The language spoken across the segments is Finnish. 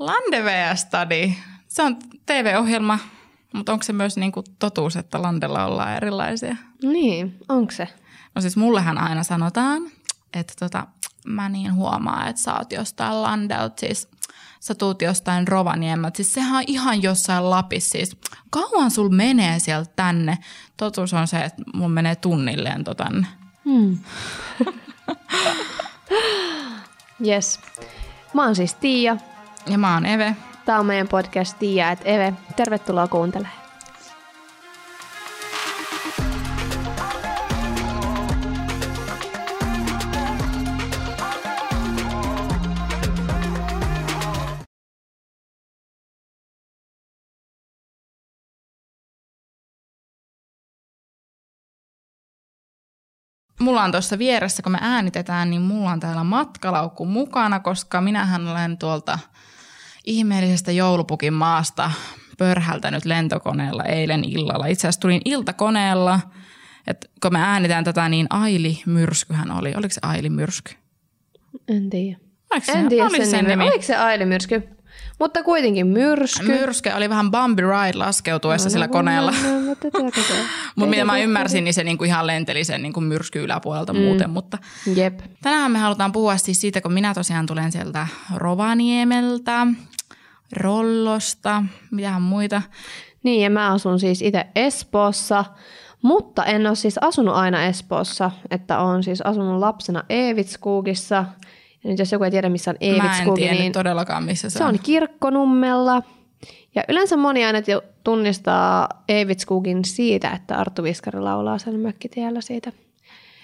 Landevea Study. Se on TV-ohjelma, mutta onko se myös niinku totuus, että Landella ollaan erilaisia? Niin, onko se? No siis mullehan aina sanotaan, että tota, mä niin huomaan, että sä oot jostain Landelt, siis sä tuut jostain Rovaniemeltä. Siis sehän on ihan jossain Lapissa. Siis kauan sul menee sieltä tänne? Totuus on se, että mun menee tunnin lento tänne. Hmm. yes. Mä oon siis Tiia. Ja mä oon Eve. Tää on meidän podcast Tiia et Eve. Tervetuloa kuuntelemaan. mulla on tuossa vieressä, kun me äänitetään, niin mulla on täällä matkalaukku mukana, koska minähän olen tuolta ihmeellisestä joulupukin maasta pörhältänyt lentokoneella eilen illalla. Itse asiassa tulin iltakoneella, että kun me äänitään tätä, niin Aili Myrskyhän oli. Oliko se Aili Myrsky? En tiedä. Oliko en tiedä sen, sen nimi. Oliko se Aili Myrsky? Mutta kuitenkin myrsky. Myrsky oli vähän Bumpy Ride laskeutuessa no, sillä no, koneella. No, no, mutta mitä mä ymmärsin, niin se niinku ihan lenteli sen niinku myrsky yläpuolelta mm. muuten. Mutta Jep. Tänään me halutaan puhua siis siitä, kun minä tosiaan tulen sieltä Rovaniemeltä, Rollosta, mitähän muita. Niin, ja mä asun siis itse Espoossa, mutta en ole siis asunut aina Espoossa, että olen siis asunut lapsena Eevitskugissa – ja nyt jos joku ei tiedä, missä on Eevitskugi, niin todellakaan, missä se, se on. on Kirkkonummella. Ja yleensä moni aina tunnistaa Eevitskugin siitä, että Arttu Viskari laulaa sen mökkitiellä siitä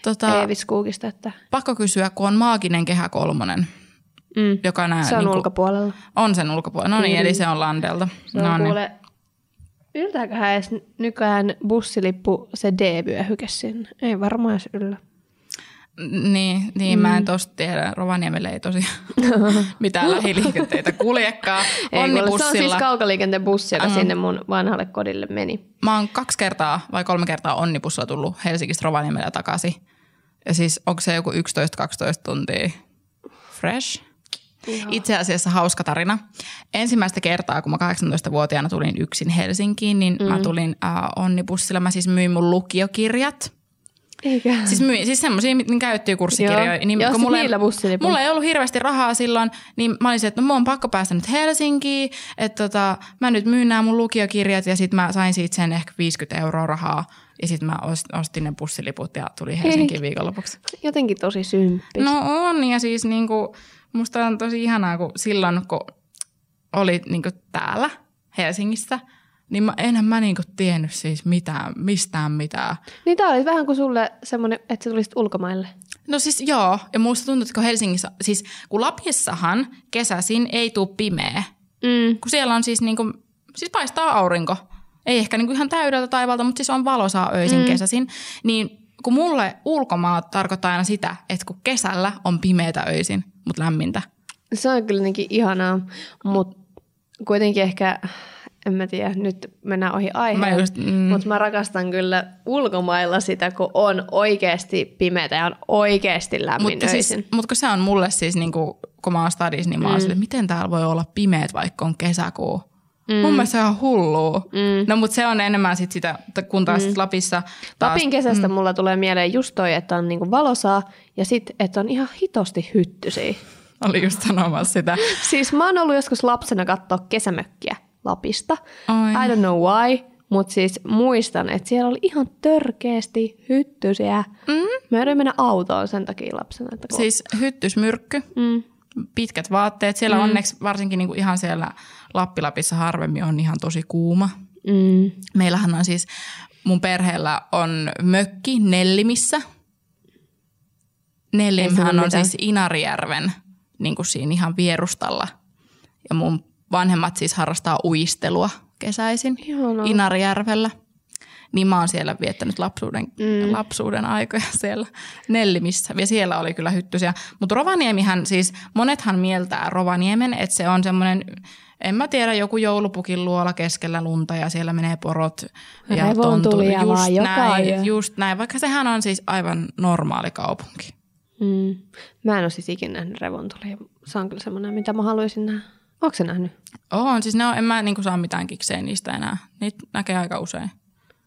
tota, Eevitskugista. Että... Pakko kysyä, kun on maaginen kehä kolmonen, mm. joka nää, Se on niin kuin, ulkopuolella. On sen ulkopuolella. No niin, mm. eli se on Landelta. Se on no niin. kuule, yltääköhän edes nykyään bussilippu se D-vyöhyke sinne? Ei varmaan edes yllä. Niin, niin mm. mä en mm. tosta tiedä. Rovaniemelle ei tosiaan mitään lähiliikenteitä kuljekaan. Ei, se on siis kaukaliikenteen bussi, joka mm. sinne mun vanhalle kodille meni. Mä oon kaksi kertaa vai kolme kertaa onnibussilla tullut Helsingistä Rovaniemelle takaisin. Ja siis onko se joku 11-12 tuntia fresh? Ihan. Itse asiassa hauska tarina. Ensimmäistä kertaa, kun mä 18-vuotiaana tulin yksin Helsinkiin, niin mm. mä tulin äh, onnibussilla. Mä siis myin mun lukiokirjat – eikä. Siis, myi, siis semmoisia, mitä käyttyy kurssikirjoja. Niin, Joo, kun mulla, ei, mulla ei ollut hirveästi rahaa silloin, niin mä olisin, että no mun on pakko päästä nyt Helsinkiin, että tota, mä nyt myyn nämä mun lukiokirjat ja sitten mä sain siitä sen ehkä 50 euroa rahaa. Ja sitten mä ostin ne bussiliput ja tuli Helsinkiin viikonlopuksi. Jotenkin tosi symppis. No on ja siis niinku, musta on tosi ihanaa, kun silloin kun oli niinku täällä Helsingissä – niin mä, enhän mä niinku tiennyt siis mitään, mistään mitään. Niin tää oli vähän kuin sulle semmoinen, että sä tulisit ulkomaille. No siis joo, ja musta tuntuu, että kun Helsingissä, siis kun Lapissahan kesäisin ei tuu pimeä. Mm. Kun siellä on siis niinku, siis paistaa aurinko. Ei ehkä niinku ihan täydeltä taivalta, mutta siis on valosaa öisin mm. kesäisin. Niin kun mulle ulkomaat tarkoittaa aina sitä, että kun kesällä on pimeätä öisin, mutta lämmintä. Se on kyllä ihanaa, mutta kuitenkin ehkä en mä tiedä, nyt mennään ohi aiheen, mm. mutta mä rakastan kyllä ulkomailla sitä, kun on oikeasti pimeätä ja on oikeasti lämmin mutta siis, mutta kun se on mulle siis, niin kuin, kun mä oon stadis, niin mä oon mm. sille, miten täällä voi olla pimeät, vaikka on kesäkuu. Mm. Mun mielestä se on hullua. Mm. No mutta se on enemmän sit sitä, kun taas mm. Lapissa... Taas, Lapin kesästä mm. mulla tulee mieleen just toi, että on niinku valosaa ja sitten, että on ihan hitosti hyttysiä. Oli just sanomassa sitä. siis mä oon ollut joskus lapsena katsoa kesämökkiä. Lapista. Oi. I don't know why, mutta siis muistan, että siellä oli ihan törkeästi hyttysiä. Mm. Mä mennä autoon sen takia lapsena. Että kun... Siis hyttysmyrkky, mm. pitkät vaatteet. Siellä mm. onneksi varsinkin niinku ihan siellä Lappilapissa harvemmin on ihan tosi kuuma. Mm. Meillähän on siis, mun perheellä on mökki Nellimissä. Nellimhän on siis Inarijärven niin kuin siinä ihan vierustalla. Ja mun vanhemmat siis harrastaa uistelua kesäisin Ihana. Inarijärvellä. Niin mä oon siellä viettänyt lapsuuden, mm. lapsuuden aikoja siellä Nellimissä. Ja siellä oli kyllä hyttysiä. Mutta Rovaniemihän siis, monethan mieltää Rovaniemen, että se on semmoinen, en mä tiedä, joku joulupukin luola keskellä lunta ja siellä menee porot ja tontut. Just näin, just näin, vaikka sehän on siis aivan normaali kaupunki. Mm. Mä en ole siis ikinä nähnyt revontulia. Se on kyllä semmoinen, mitä mä haluaisin nähdä. Onko se nähnyt? On, siis ne on, en mä niinku saa mitään kikseen niistä enää. Niitä näkee aika usein.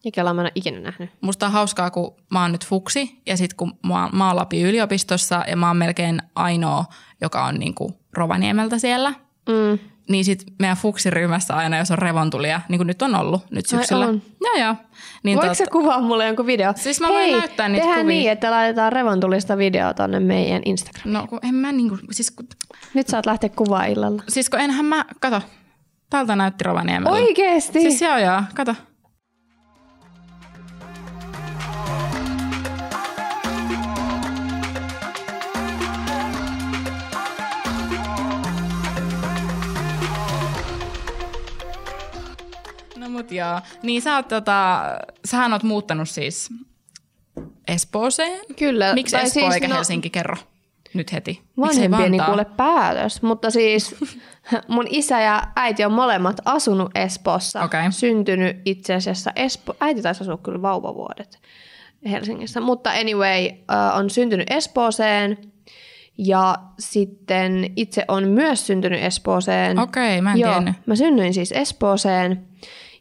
Ja Kelaa mä en ikinä nähnyt. Musta on hauskaa, kun mä oon nyt fuksi ja sit kun mä, oon- mä oon Lapin yliopistossa ja mä oon melkein ainoa, joka on niinku Rovaniemeltä siellä. Mm. Niin sit meidän fuksiryhmässä aina, jos on revontulia, niin kuin nyt on ollut nyt syksyllä. on. Joo, joo. Niin Voiko tot- sä kuvaa mulle jonkun video? Siis mä voin Hei, näyttää niitä tehdään kuvia. niin, että laitetaan revontulista video tonne meidän Instagram. No kun en mä niinku, siis, kun- Nyt saat lähteä kuvaa illalla. siis kun enhän mä, kato, tältä näytti Rovaniemellä. Oikeesti? Siis joo joo, kato. Mut joo. Niin sä oot tota, sähän oot muuttanut siis Espooseen. Kyllä. Miksi tai Espoo siis, eikä no, Helsinki kerro nyt heti? Vanhempieni kuule päätös, mutta siis mun isä ja äiti on molemmat asunut Espoossa. Okei. Syntynyt itse asiassa Espo... Äiti taisi asua kyllä vauvavuodet Helsingissä, mutta anyway, äh, on syntynyt Espooseen ja sitten itse on myös syntynyt Espooseen. Okei, mä en Joo, tiennyt. mä synnyin siis Espooseen,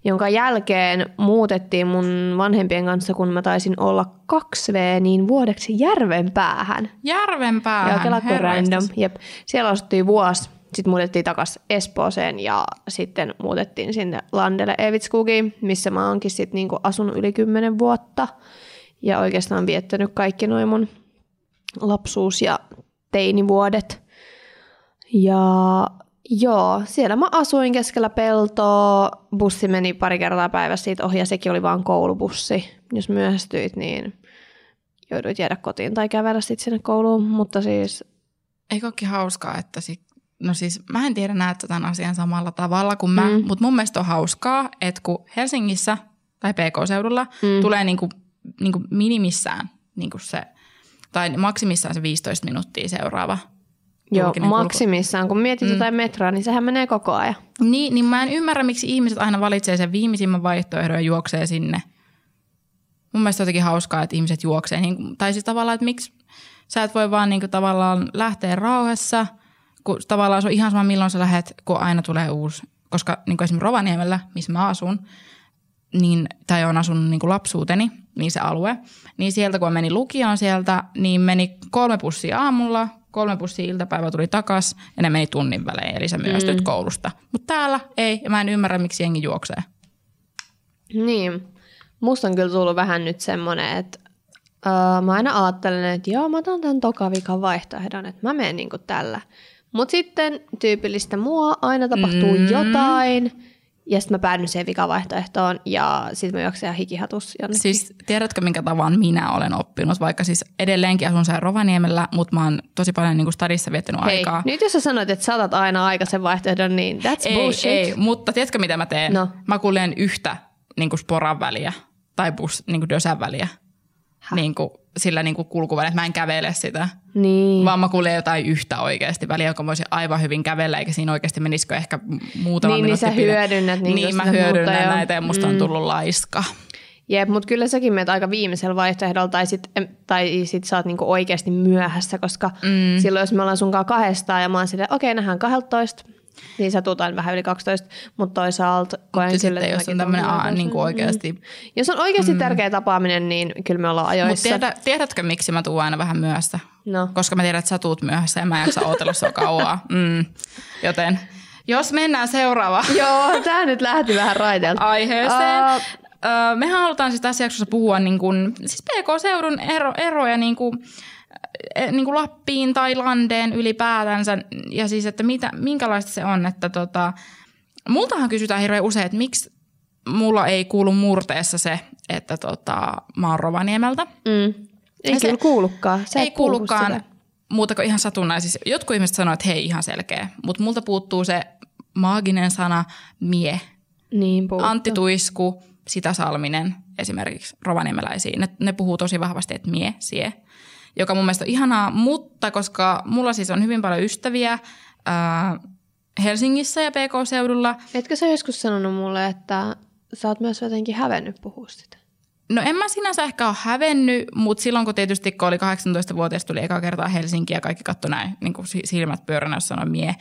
jonka jälkeen muutettiin mun vanhempien kanssa, kun mä taisin olla 2V, niin vuodeksi Järvenpäähän. Järvenpäähän. Joo, herraistas. random. Jep. Siellä asuttiin vuosi, sitten muutettiin takaisin Espooseen ja sitten muutettiin sinne Landelle Evitskugiin, missä mä oonkin sitten niinku asunut yli kymmenen vuotta. Ja oikeastaan viettänyt kaikki noin mun lapsuus- ja teinivuodet. Ja joo, siellä mä asuin keskellä peltoa. Bussi meni pari kertaa päivässä siitä ohi ja sekin oli vaan koulubussi. Jos myöhästyit, niin jouduit jäädä kotiin tai kävellä sitten sinne kouluun. Mutta siis Eikö olekin hauskaa, että sit, no siis mä en tiedä näet tämän asian samalla tavalla kuin mä, Mm. mutta mun mielestä on hauskaa, että kun Helsingissä tai PK-seudulla mm. tulee niinku, niinku minimissään niinku se, tai maksimissaan se 15 minuuttia seuraava joo, julkinen kulku. maksimissaan. Kun mietit mm. jotain metroa, niin sehän menee koko ajan. Niin, niin mä en ymmärrä, miksi ihmiset aina valitsee sen viimeisimmän vaihtoehdon ja juoksee sinne. Mun mielestä jotenkin hauskaa, että ihmiset juoksee. Niin, tai siis tavallaan, että miksi sä et voi vaan niin kuin, tavallaan lähteä rauhassa, kun tavallaan se on ihan sama milloin sä lähet, kun aina tulee uusi. Koska niin kuin esimerkiksi Rovaniemellä, missä mä asun, niin, tai on asunut niin kuin lapsuuteni, niin se alue, niin sieltä kun mä menin lukioon sieltä, niin meni kolme pussia aamulla, kolme pussia iltapäivä tuli takas ja ne meni tunnin välein, eli sä myöstyt mm. koulusta. Mutta täällä ei, ja mä en ymmärrä, miksi jengi juoksee. Niin. Musta on kyllä tullut vähän nyt semmoinen, että öö, mä aina ajattelen, että joo, mä otan tämän tokavikan vaihtoehdon, että mä menen niinku tällä. Mutta sitten tyypillistä mua aina tapahtuu mm. jotain, ja sitten mä päädyn siihen vikavaihtoehtoon, ja sitten mä juoksen ihan hikihatus jonnekin. Siis tiedätkö, minkä tavan minä olen oppinut, vaikka siis edelleenkin asun siellä Rovaniemellä, mutta mä oon tosi paljon niin kuin stadissa viettänyt Hei, aikaa. nyt jos sä sanoit, että saatat aina aikaisen vaihtoehdon, niin that's ei, bullshit. ei, mutta tiedätkö mitä mä teen? No. Mä kuljen yhtä niin kuin sporan väliä tai bus, niin kuin dösän väliä. Niin kuin, sillä niin kuin kulkuväliä, että mä en kävele sitä. Niin. Vaan mä kuljen jotain yhtä oikeasti väliä, jonka voisin aivan hyvin kävellä, eikä siinä oikeasti menisikö ehkä muutama Niin, niin minuutti sä pide- hyödynnät niinku Niin, mä hyödynnän näitä ja musta on tullut laiska. Jep, mutta kyllä säkin menet aika viimeisellä vaihtoehdolla tai sit, tai sit sä oot niinku oikeasti myöhässä, koska mm. silloin jos me ollaan sunkaan kahdestaan ja mä oon silleen, okei, nähdään 12, niin aina vähän yli 12, mutta toisaalta koen Mutta kyllä, sitten jos on tämmöinen a, niin kuin oikeasti Mm. Jos on oikeasti mm. tärkeä tapaaminen, niin kyllä me ollaan Mutta ajoissa. tiedä, tiedätkö, miksi mä tuun aina vähän myöhässä? No. Koska mä tiedän, että sä tuut myöhässä ja mä en jaksa ootella sua kauaa. Mm. Joten jos mennään seuraavaan Joo, tää nyt lähti vähän raiteelta. aiheeseen. Öö, mehän halutaan siis tässä jaksossa puhua niin kuin, siis PK-seudun ero, eroja niin kuin, niin kuin Lappiin tai Landeen ylipäätänsä. Ja siis, että mitä, minkälaista se on, että tota, multahan kysytään hirveän usein, että miksi mulla ei kuulu murteessa se, että tota, mä oon Rovaniemeltä. mm. Ei Ja se- kyllä kuulukaan. Sä ei kuulukaan sitä. muuta kuin ihan satunnaisissa. Jotkut ihmiset sanoo, että hei, ihan selkeä. Mutta multa puuttuu se maaginen sana mie. Niin puhuttu. Antti Tuisku, Sitä Salminen esimerkiksi rovaniemeläisiin. Ne, ne puhuu tosi vahvasti, että mie, sie. Joka mun mielestä on ihanaa, mutta koska mulla siis on hyvin paljon ystäviä ää, Helsingissä ja PK-seudulla. Etkö sä joskus sanonut mulle, että sä oot myös jotenkin hävennyt puhua sitä? No en mä sinänsä ehkä ole hävennyt, mutta silloin kun tietysti kun oli 18-vuotias, tuli eka kertaa Helsinki ja kaikki katsoi näin, niin kuin silmät pyöränä, jos sanoi mie.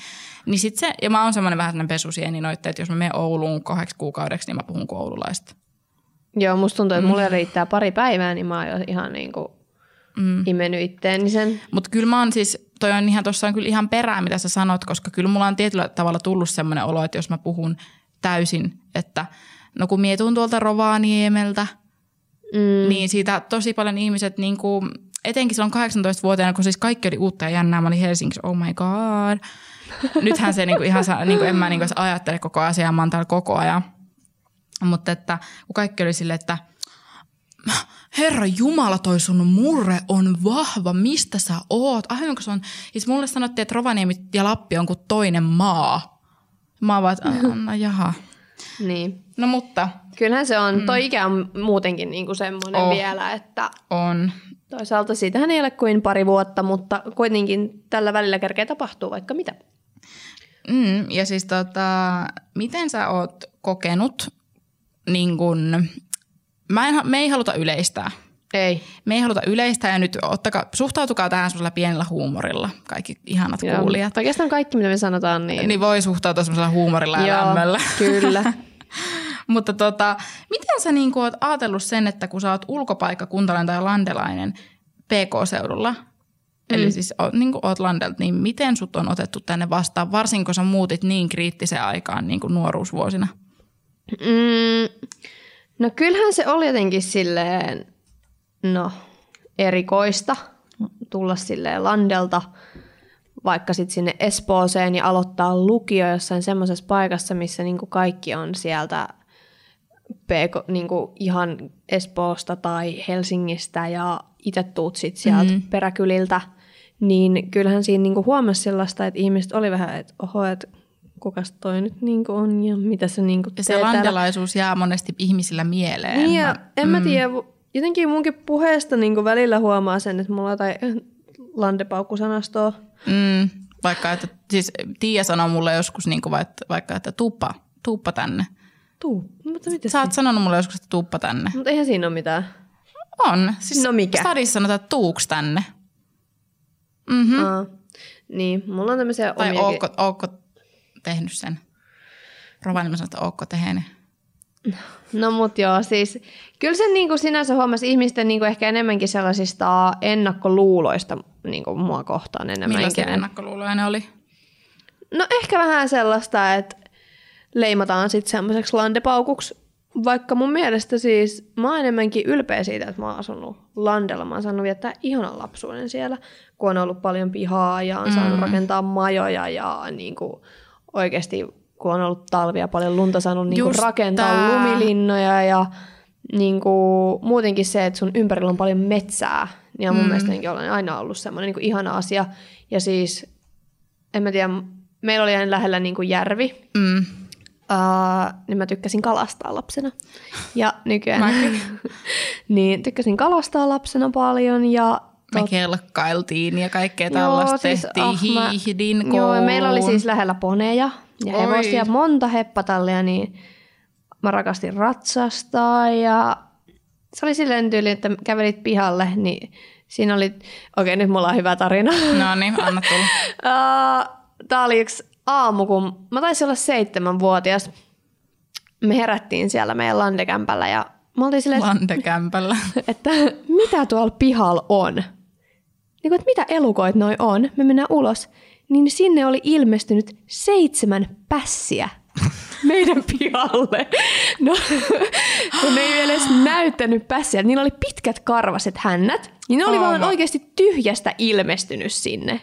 Niin sit se, ja mä oon semmoinen vähän sellainen pesusieni noitte, että jos mä menen Ouluun kahdeksi kuukaudeksi, niin mä puhun koululaista. Joo, musta tuntuu, että mulle mm. riittää pari päivää, niin mä oon jo ihan niin kuin mm. imennyt itteeni sen. Mutta kyllä mä oon siis, toi on ihan, tuossa on kyllä ihan perää, mitä sä sanot, koska kyllä mulla on tietyllä tavalla tullut semmoinen olo, että jos mä puhun täysin, että no kun mietun tuolta Rovaniemeltä – Mm. Niin siitä tosi paljon ihmiset, niin kuin, etenkin silloin 18-vuotiaana, kun siis kaikki oli uutta ja jännää, mä olin Helsingissä, oh my god. Nythän se niin kuin, ihan, niin kuin, en mä niin kuin, ajattele koko asiaa, mä oon täällä koko ajan. Mutta että kun kaikki oli silleen, että Herra Jumala, toi sun murre on vahva, mistä sä oot? Aivan se on, siis mulle sanottiin, että Rovaniemi ja Lappi on kuin toinen maa. Mä vaan, no jaha. Niin. No mutta. Kyllähän se on. Mm. Toi ikä on muutenkin niinku semmoinen oh. vielä, että... On. Toisaalta siitähän ei ole kuin pari vuotta, mutta kuitenkin tällä välillä kerkeä tapahtuu vaikka mitä. Mm, ja siis tota, miten sä oot kokenut, niin kun, mä en, me ei haluta yleistää. Ei. Me ei haluta yleistää ja nyt ottakaa, suhtautukaa tähän semmoisella pienellä huumorilla, kaikki ihanat Joo. kuulijat. Oikeastaan kaikki, mitä me sanotaan, niin... Niin voi suhtautua semmoisella huumorilla ja Joo, lämmöllä. kyllä. Mutta tota, miten sä niin oot ajatellut sen, että kun sä oot ulkopaikkakuntalainen tai landelainen PK-seudulla, mm. eli siis niin kuin oot landelta, niin miten sut on otettu tänne vastaan, varsinkin kun sä muutit niin kriittiseen aikaan niin kuin nuoruusvuosina? Mm, no kyllähän se oli jotenkin silleen, no erikoista tulla silleen landelta – vaikka sitten sinne Espooseen ja aloittaa lukio jossain semmoisessa paikassa, missä niinku kaikki on sieltä PK, niinku ihan Espoosta tai Helsingistä ja itse tuut sitten sieltä mm-hmm. peräkyliltä, niin kyllähän siinä niinku huomasi sellaista, että ihmiset oli vähän, että oho, että kukas toi nyt niinku on ja mitä se niinku Ja se landelaisuus jää monesti ihmisillä mieleen. Niin ja en mm. mä tiedä, jotenkin munkin puheesta niinku välillä huomaa sen, että mulla on jotain landepaukkusanastoa Mm, vaikka, että siis Tiia sanoi mulle joskus niin kuin vaikka, että tuppa, tuppa tänne. Tuu, mutta mitä Sä oot sanonut mulle joskus, että tuppa tänne. Mutta eihän siinä ole mitään. On. Siis no mikä? Stadissa sanotaan, että tuuks tänne. Mm-hmm. Aa, niin, mulla on tämmöisiä Tai omiakin... ootko, ootko tehnyt sen? Rovaniemi sanoo, että ootko tehnyt. No mut joo, siis kyllä se niinku sinänsä huomasi ihmisten niinku ehkä enemmänkin sellaisista ennakkoluuloista niinku mua kohtaan enemmän. Millaisia ennakkoluuloja ne oli? No ehkä vähän sellaista, että leimataan sitten semmoiseksi landepaukuksi. Vaikka mun mielestä siis mä oon enemmänkin ylpeä siitä, että mä oon asunut landella. Mä oon saanut viettää ihanan lapsuuden siellä, kun on ollut paljon pihaa ja on saanut mm. rakentaa majoja ja niinku oikeasti kun on ollut talvia paljon lunta, saanut niinku rakentaa tää. lumilinnoja ja niinku, muutenkin se, että sun ympärillä on paljon metsää, niin on mun mm. mielestä olen aina ollut semmoinen niinku ihana asia. Ja siis, en mä tiedä, meillä oli aina lähellä niinku järvi, mm. Uh, niin mä tykkäsin kalastaa lapsena. Ja nykyään niin tykkäsin kalastaa lapsena paljon ja me kelkkailtiin ja kaikkea tällaista siis, tehtiin, oh, hiihdin mä, Joo, meillä oli siis lähellä poneja ja Oi. hevosia, monta heppatallia, niin mä rakastin ratsastaa ja se oli silleen tyyli, että kävelit pihalle, niin siinä oli, okei okay, nyt mulla on hyvä tarina. No niin, anna tulla. Tämä oli yksi aamu, kun mä taisin olla seitsemänvuotias. Me herättiin siellä meidän landekämpällä ja mä oltiin silleen, Landekämpällä. että mitä tuolla pihalla on? Niin kuin, että mitä elukoit noi on? Me mennään ulos niin sinne oli ilmestynyt seitsemän pässiä meidän pihalle. No, kun ne ei vielä edes näyttänyt pässiä. Niillä oli pitkät karvaset hännät. Niin ne oli vaan oikeasti tyhjästä ilmestynyt sinne.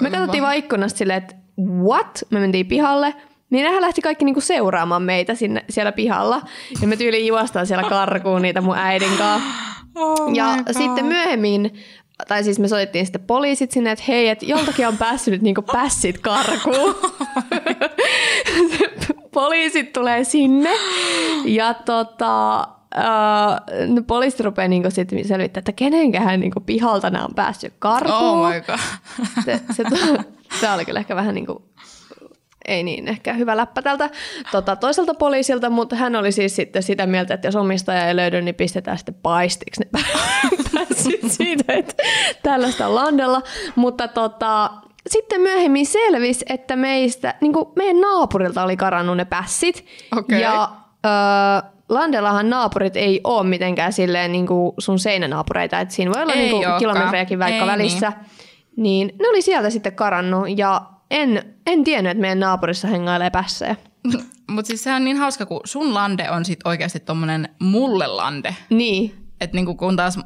Me katsottiin vaan ikkunasta silleen, että what? Me mentiin pihalle. Niin nehän lähti kaikki niinku seuraamaan meitä sinne, siellä pihalla. Ja me tyyliin juostaan siellä karkuun niitä mun äidin kanssa. Oh ja sitten myöhemmin tai siis me soittiin sitten poliisit sinne, että hei, että joltakin on päässyt niinku pässit karkuun. poliisit tulee sinne ja tota, Uh, no, poliisi rupeaa niinku sitten selvittämään, että kenenkähän niinku pihalta nämä on päässyt karkuun. Oh my god. se, se, se oli kyllä ehkä vähän niinku ei niin ehkä hyvä läppä tältä tota, toiselta poliisilta, mutta hän oli siis sitten sitä mieltä, että jos omistaja ei löydy, niin pistetään sitten paistiksi ne pääsit siitä, että tällaista on landella. Mutta tota, sitten myöhemmin selvisi, että meistä, niin kuin meidän naapurilta oli karannut ne pässit. Okay. Ja öö, Landellahan naapurit ei ole mitenkään silleen niin kuin sun seinänaapureita, että siinä voi olla niin kuin kilometrejäkin vaikka ei välissä. Niin. niin ne oli sieltä sitten karannut ja en, en tiennyt, että meidän naapurissa hengailee pässejä. Mutta siis se on niin hauska, kun sun lande on sit oikeasti tommonen mulle lande. Niin. Että niinku kun taas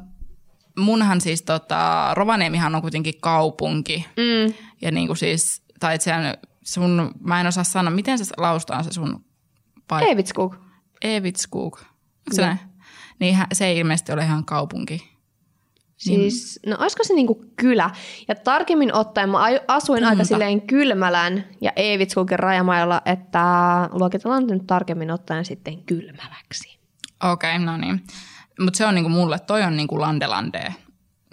munhan siis tota, Rovaniemihan on kuitenkin kaupunki. Mm. Ja niinku siis, tai sehän sun, mä en osaa sanoa, miten se laustaan se sun paikka? Evitskog. Evitskog. Se, niin. niin se ei ilmeisesti ole ihan kaupunki. Siis, no olisiko se niinku kylä? Ja tarkemmin ottaen mä asuin Kunta. aika silleen kylmälän ja Eevitskukin rajamailla, että luokitellaan nyt tarkemmin ottaen sitten kylmäläksi. Okei, okay, no niin. Mutta se on niinku mulle, toi on niinku landelandee.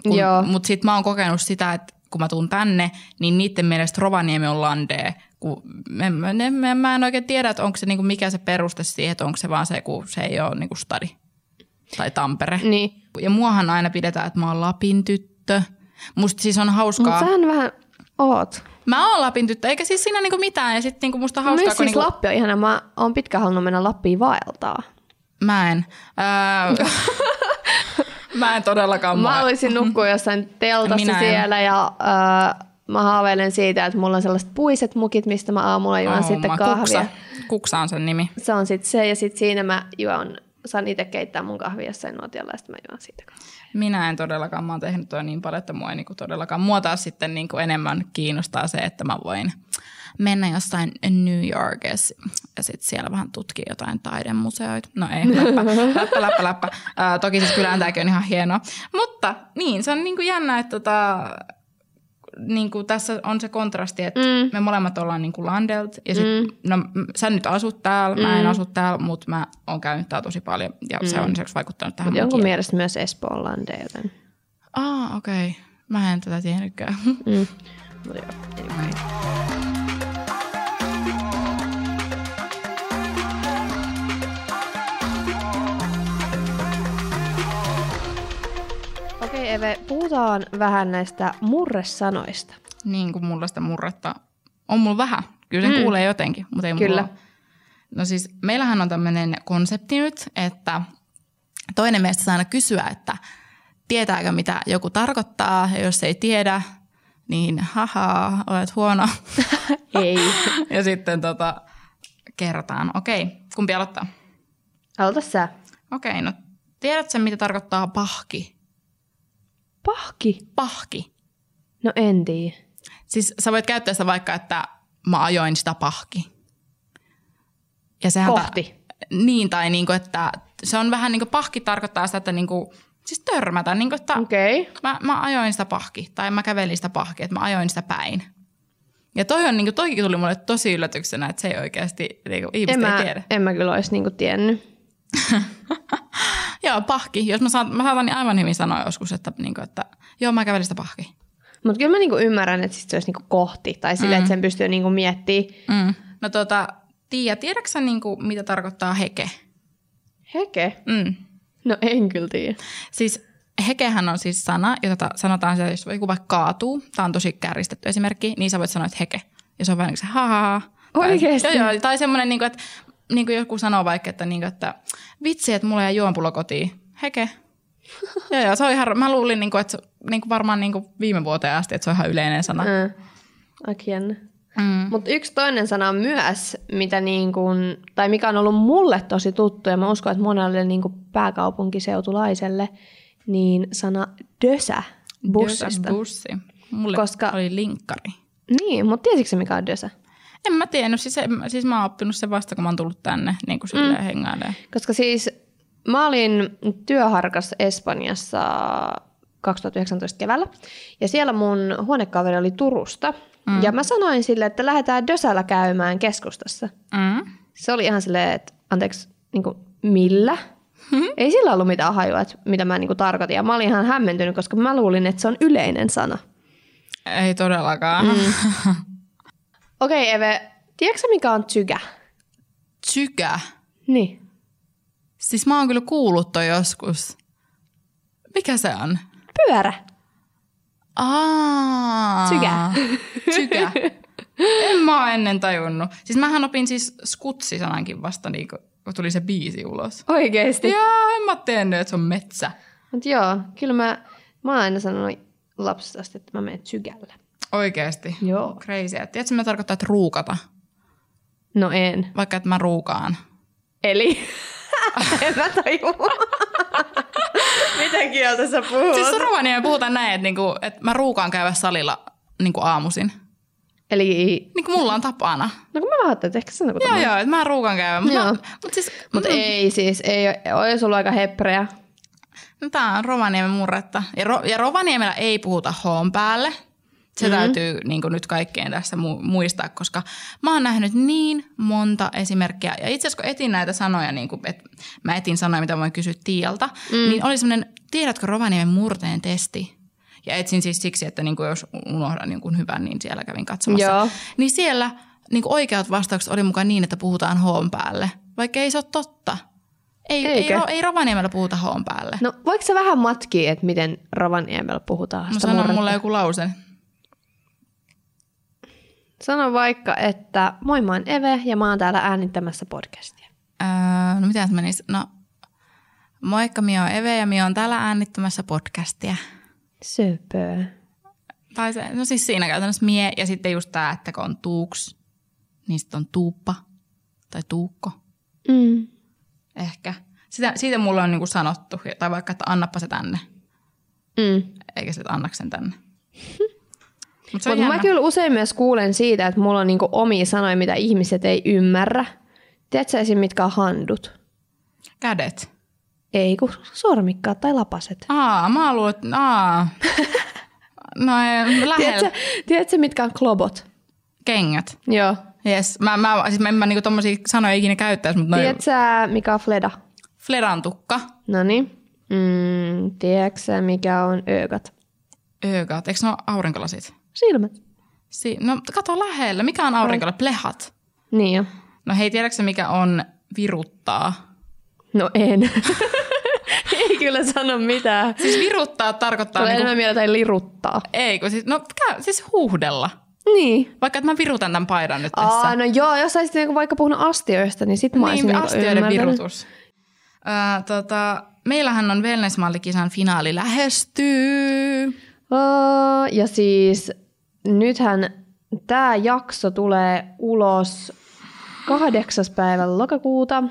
Joo. Mutta sitten mä oon kokenut sitä, että kun mä tuun tänne, niin niiden mielestä Rovaniemi on landee. Kun mä, mä, mä, mä en oikein tiedä, että onko se niinku mikä se peruste siihen, että onko se vaan se, kun se ei ole niinku stadi tai Tampere. Niin. Ja muahan aina pidetään, että mä oon Lapin tyttö. Musta siis on hauskaa. Mutta sähän vähän oot. Mä oon Lapin tyttö, eikä siis siinä niinku mitään. Ja sit niinku musta hauskaa, kun siis niinku... Lappi on ihana. Mä oon pitkään halunnut mennä Lappiin vaeltaa. Mä en. Öö... mä en todellakaan. Mä olisin nukkua jossain teltassa Minä siellä en. ja öö, mä haaveilen siitä, että mulla on sellaiset puiset mukit, mistä mä aamulla juon oh, sitten kahvia. Kuksa. Kuksa on sen nimi. Se on sitten se ja sitten siinä mä juon saan itse keittää mun kahvia jossain nuotiolla ja sitten mä juon siitä kahvia. Minä en todellakaan, mä oon tehnyt toi niin paljon, että mua ei niinku todellakaan. Mua taas sitten niinku enemmän kiinnostaa se, että mä voin mennä jossain New Yorkissa ja sitten siellä vähän tutkia jotain taidemuseoita. No ei, läppä, läppä, läppä, läppä. Äh, toki siis kyllä tämäkin on ihan hienoa. Mutta niin, se on niinku jännä, että tota, niin kuin tässä on se kontrasti, että mm. me molemmat ollaan niin kuin Landelt. Ja sit, mm. no, sä nyt asut täällä, mm. mä en mm. asu täällä, mutta mä oon käynyt täällä tosi paljon. Ja mm. se on lisäksi vaikuttanut tähän Mut jonkun mielestä myös Espoon Lande, joten... Ah, okei. Okay. Mä en tätä tiennytkään. Mm. No joo, anyway. Eve, puhutaan vähän näistä murresanoista. Niin kuin mulla sitä murretta on mulla vähän. Kyllä sen mm. kuulee jotenkin, mutta ei Kyllä. mulla No siis meillähän on tämmöinen konsepti nyt, että toinen meistä saa aina kysyä, että tietääkö mitä joku tarkoittaa, ja jos ei tiedä, niin haha, olet huono. ei. ja sitten tota, kerrotaan. Okei, kumpi aloittaa? Aloita sä. Okei, no tiedätkö mitä tarkoittaa pahki? Pahki? Pahki. No en tiedä. Siis sä voit käyttää sitä vaikka, että mä ajoin sitä pahki. Ja sehän Kohti. Ta- niin, tai niinku, että se on vähän niin kuin pahki tarkoittaa sitä, että niinku, siis törmätä, niinku, että okay. mä, mä ajoin sitä pahki, tai mä kävelin sitä pahki, että mä ajoin sitä päin. Ja toi on, niinku, toikin tuli mulle tosi yllätyksenä, että se ei oikeasti, niinku, ihmiset en ei mä, tiedä. En mä kyllä olisi niinku tiennyt. joo, pahki. Jos mä, saat, mä saatan niin aivan hyvin sanoa joskus, että, niin kuin, että joo, mä kävelin sitä pahki. Mutta kyllä mä niinku ymmärrän, että sit se olisi niinku kohti tai sille, mm. että sen pystyy niinku miettimään. Mm. No tota, Tiia, tiedätkö sä niinku, mitä tarkoittaa heke? Heke? Mm. No en kyllä tiedä. Siis hekehän on siis sana, jota sanotaan, että jos joku vaikka kaatuu, tämä on tosi kärjistetty esimerkki, niin sä voit sanoa, että heke. Ja se on vähän niin kuin se ha, ha, ha. Oikeesti? Tai, joo, joo, tai semmoinen, niin kuin, että niin kuin joku sanoo vaikka, että, niin kuin, että vitsi, että mulla ei juompullo kotiin. Heke. joo, joo, se on ihan, mä luulin, niin kuin, että niin kuin varmaan niin kuin viime vuoteen asti, että se on ihan yleinen sana. Mm. Aika jännä. Mm. Mutta yksi toinen sana myös, mitä niin kuin, tai mikä on ollut mulle tosi tuttu, ja mä uskon, että monelle niin pääkaupunkiseutulaiselle, niin sana dösä bussista. Dösä bussi. Mulle Koska, oli linkkari. Niin, mutta tiesitkö mikä on dösä? En mä tiennyt, siis, siis mä oon oppinut sen vasta, kun mä oon tullut tänne niin kuin mm. hengailemaan. Koska siis mä olin työharkas Espanjassa 2019 keväällä, ja siellä mun huonekaveri oli Turusta, mm. ja mä sanoin sille, että lähdetään Dösällä käymään keskustassa. Mm. Se oli ihan silleen, että anteeksi, niin kuin, millä? Hmm? Ei sillä ollut mitään hajua, että mitä mä niin kuin, tarkoitin, ja mä olin ihan hämmentynyt, koska mä luulin, että se on yleinen sana. Ei todellakaan. Mm. Okei okay, Eve, Tiedätkö mikä on tsygä? Tsygä? Niin. Siis mä oon kyllä kuullut toi joskus. Mikä se on? Pyörä. Aa. Tsygä. Tsygä. En mä oo ennen tajunnut. Siis mähän opin siis skutsi-sanankin vasta niin kun tuli se biisi ulos. Oikeesti? Joo, en mä tiennyt, että se on metsä. Mut joo, kyllä mä, mä oon aina sanonut lapsesta asti, että mä menen tsygällä. Oikeesti? Joo. Crazy. Tiedätkö, mitä tarkoittaa, että ruukata? No en. Vaikka, että mä ruukaan. Eli? en mä tajua. Mitä kieltä sä puhut? Siis Rovaniemi puhutaan näin, että, niinku, että mä ruukaan käydä salilla niinku aamuisin. Eli... Niin kuin mulla on tapana. No kun mä vähän että ehkä se on Joo, joo, että mä ruukaan käydä. Mutta mut siis, Mut mm, ei siis, ei, olisi ollut aika heppreä. no tää on Rovaniemen murretta. Ja, Ro, ja Rovaniemellä ei puhuta hoon päälle. Se mm-hmm. täytyy niin nyt kaikkien tässä mu- muistaa, koska mä oon nähnyt niin monta esimerkkiä. Ja itse asiassa kun etin näitä sanoja, niin kuin, että mä etin sanoja, mitä voin kysyä Tialta, mm. niin oli semmoinen, tiedätkö Rovaniemen murteen testi? Ja etsin siis siksi, että niin kuin jos unohdan jonkun hyvän, niin siellä kävin katsomassa. Joo. Niin siellä niin kuin oikeat vastaukset oli mukaan niin, että puhutaan hoon päälle, vaikka ei se ole totta. Ei, ei, Eikö? ei Rovaniemellä puhuta hoon päälle. No voiko sä vähän matkia, että miten Rovaniemellä puhutaan No sano murretta? mulle joku lause. Sano vaikka, että moi mä oon Eve ja mä oon täällä äänittämässä podcastia. Öö, no mitä menisi? No, moikka, minä oon Eve ja minä oon täällä äänittämässä podcastia. Söpö. Tai se, no siis siinä käytännössä mie ja sitten just tää, että kun on tuuks, niin sitten on tuuppa tai tuukko Mm. ehkä. Sitä, siitä mulle on niinku sanottu, tai vaikka, että annappa se tänne, Mm. eikä se, että annaks sen tänne. Mutta Mutta mä kyllä usein myös kuulen siitä, että mulla on niinku omia sanoja, mitä ihmiset ei ymmärrä. Tiedätkö esim. mitkä on handut? Kädet. Ei, kun sormikkaat tai lapaset. Aa, mä luulen, että aa. No ei, lähellä. Tiedätkö, tiedätkö, mitkä on klobot? Kengät. Joo. Yes. Mä, mä, siis mä en mä niinku tommosia sanoja ikinä käyttäisi, mutta noin Tiedätkö, mikä on fleda? fledan tukka, No niin. Mm, tiedätkö, mikä on ögat? ögat, eikö ne ole aurinkolasit? Silmät. Si- no kato lähellä, mikä on aurinkola? Plehat. Niin jo. No hei, tiedätkö mikä on viruttaa? No en. ei kyllä sano mitään. Siis viruttaa tarkoittaa Tulee niinku, enemmän tai liruttaa. ei kun siis, no käy, siis huuhdella. Niin. Vaikka että mä virutan tämän paidan nyt tässä. Aa, no joo, jos saisit niinku vaikka puhunut astioista, niin sit mä olisin niin, niinku astioiden ymmärtänyt. virutus. Öö, tota, meillähän on wellnessmallikisan finaali lähestyy. Oo, ja siis nythän tämä jakso tulee ulos kahdeksas päivä lokakuuta,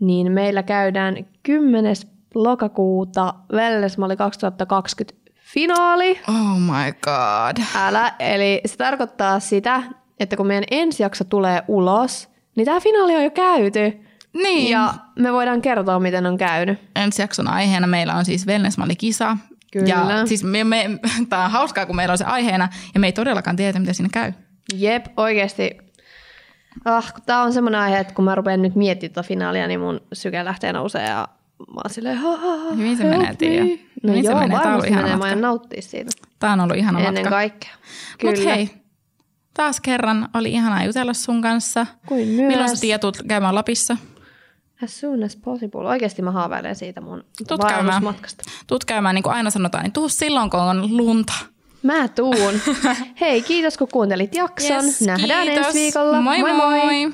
niin meillä käydään 10. lokakuuta Wellnessmalli 2020 finaali. Oh my god. Älä, eli se tarkoittaa sitä, että kun meidän ensi jakso tulee ulos, niin tämä finaali on jo käyty. Niin. Ja me voidaan kertoa, miten on käynyt. ensi jakson aiheena meillä on siis wellnessmallikisa. Kyllä. Ja siis me, me, tää on hauskaa, kun meillä on se aiheena ja me ei todellakaan tiedä, mitä siinä käy. Jep, oikeasti. Ah, tämä on semmoinen aihe, että kun mä rupean nyt miettimään tuota finaalia, niin mun syke lähtee nousee ja mä oon silleen, ha, ha, ha, Hyvin se menee, Tiia. No Hyvin se joo, menee. Tää on ollut ihana menee, mä aion nauttia siitä. Tämä on ollut ihana Ennen matka. kaikkea. Kyllä. Mutta hei, taas kerran oli ihanaa jutella sun kanssa. Kuin myös. Milloin sä Tiia tulet käymään Lapissa? As soon as possible. Oikeasti mä haaveilen siitä mun käymään. vaellusmatkasta. Tuut käymään, niin kuin aina sanotaan, niin tuu silloin, kun on lunta. Mä tuun. Hei, kiitos kun kuuntelit jakson. Yes, Nähdään kiitos. ensi viikolla. moi. moi. moi.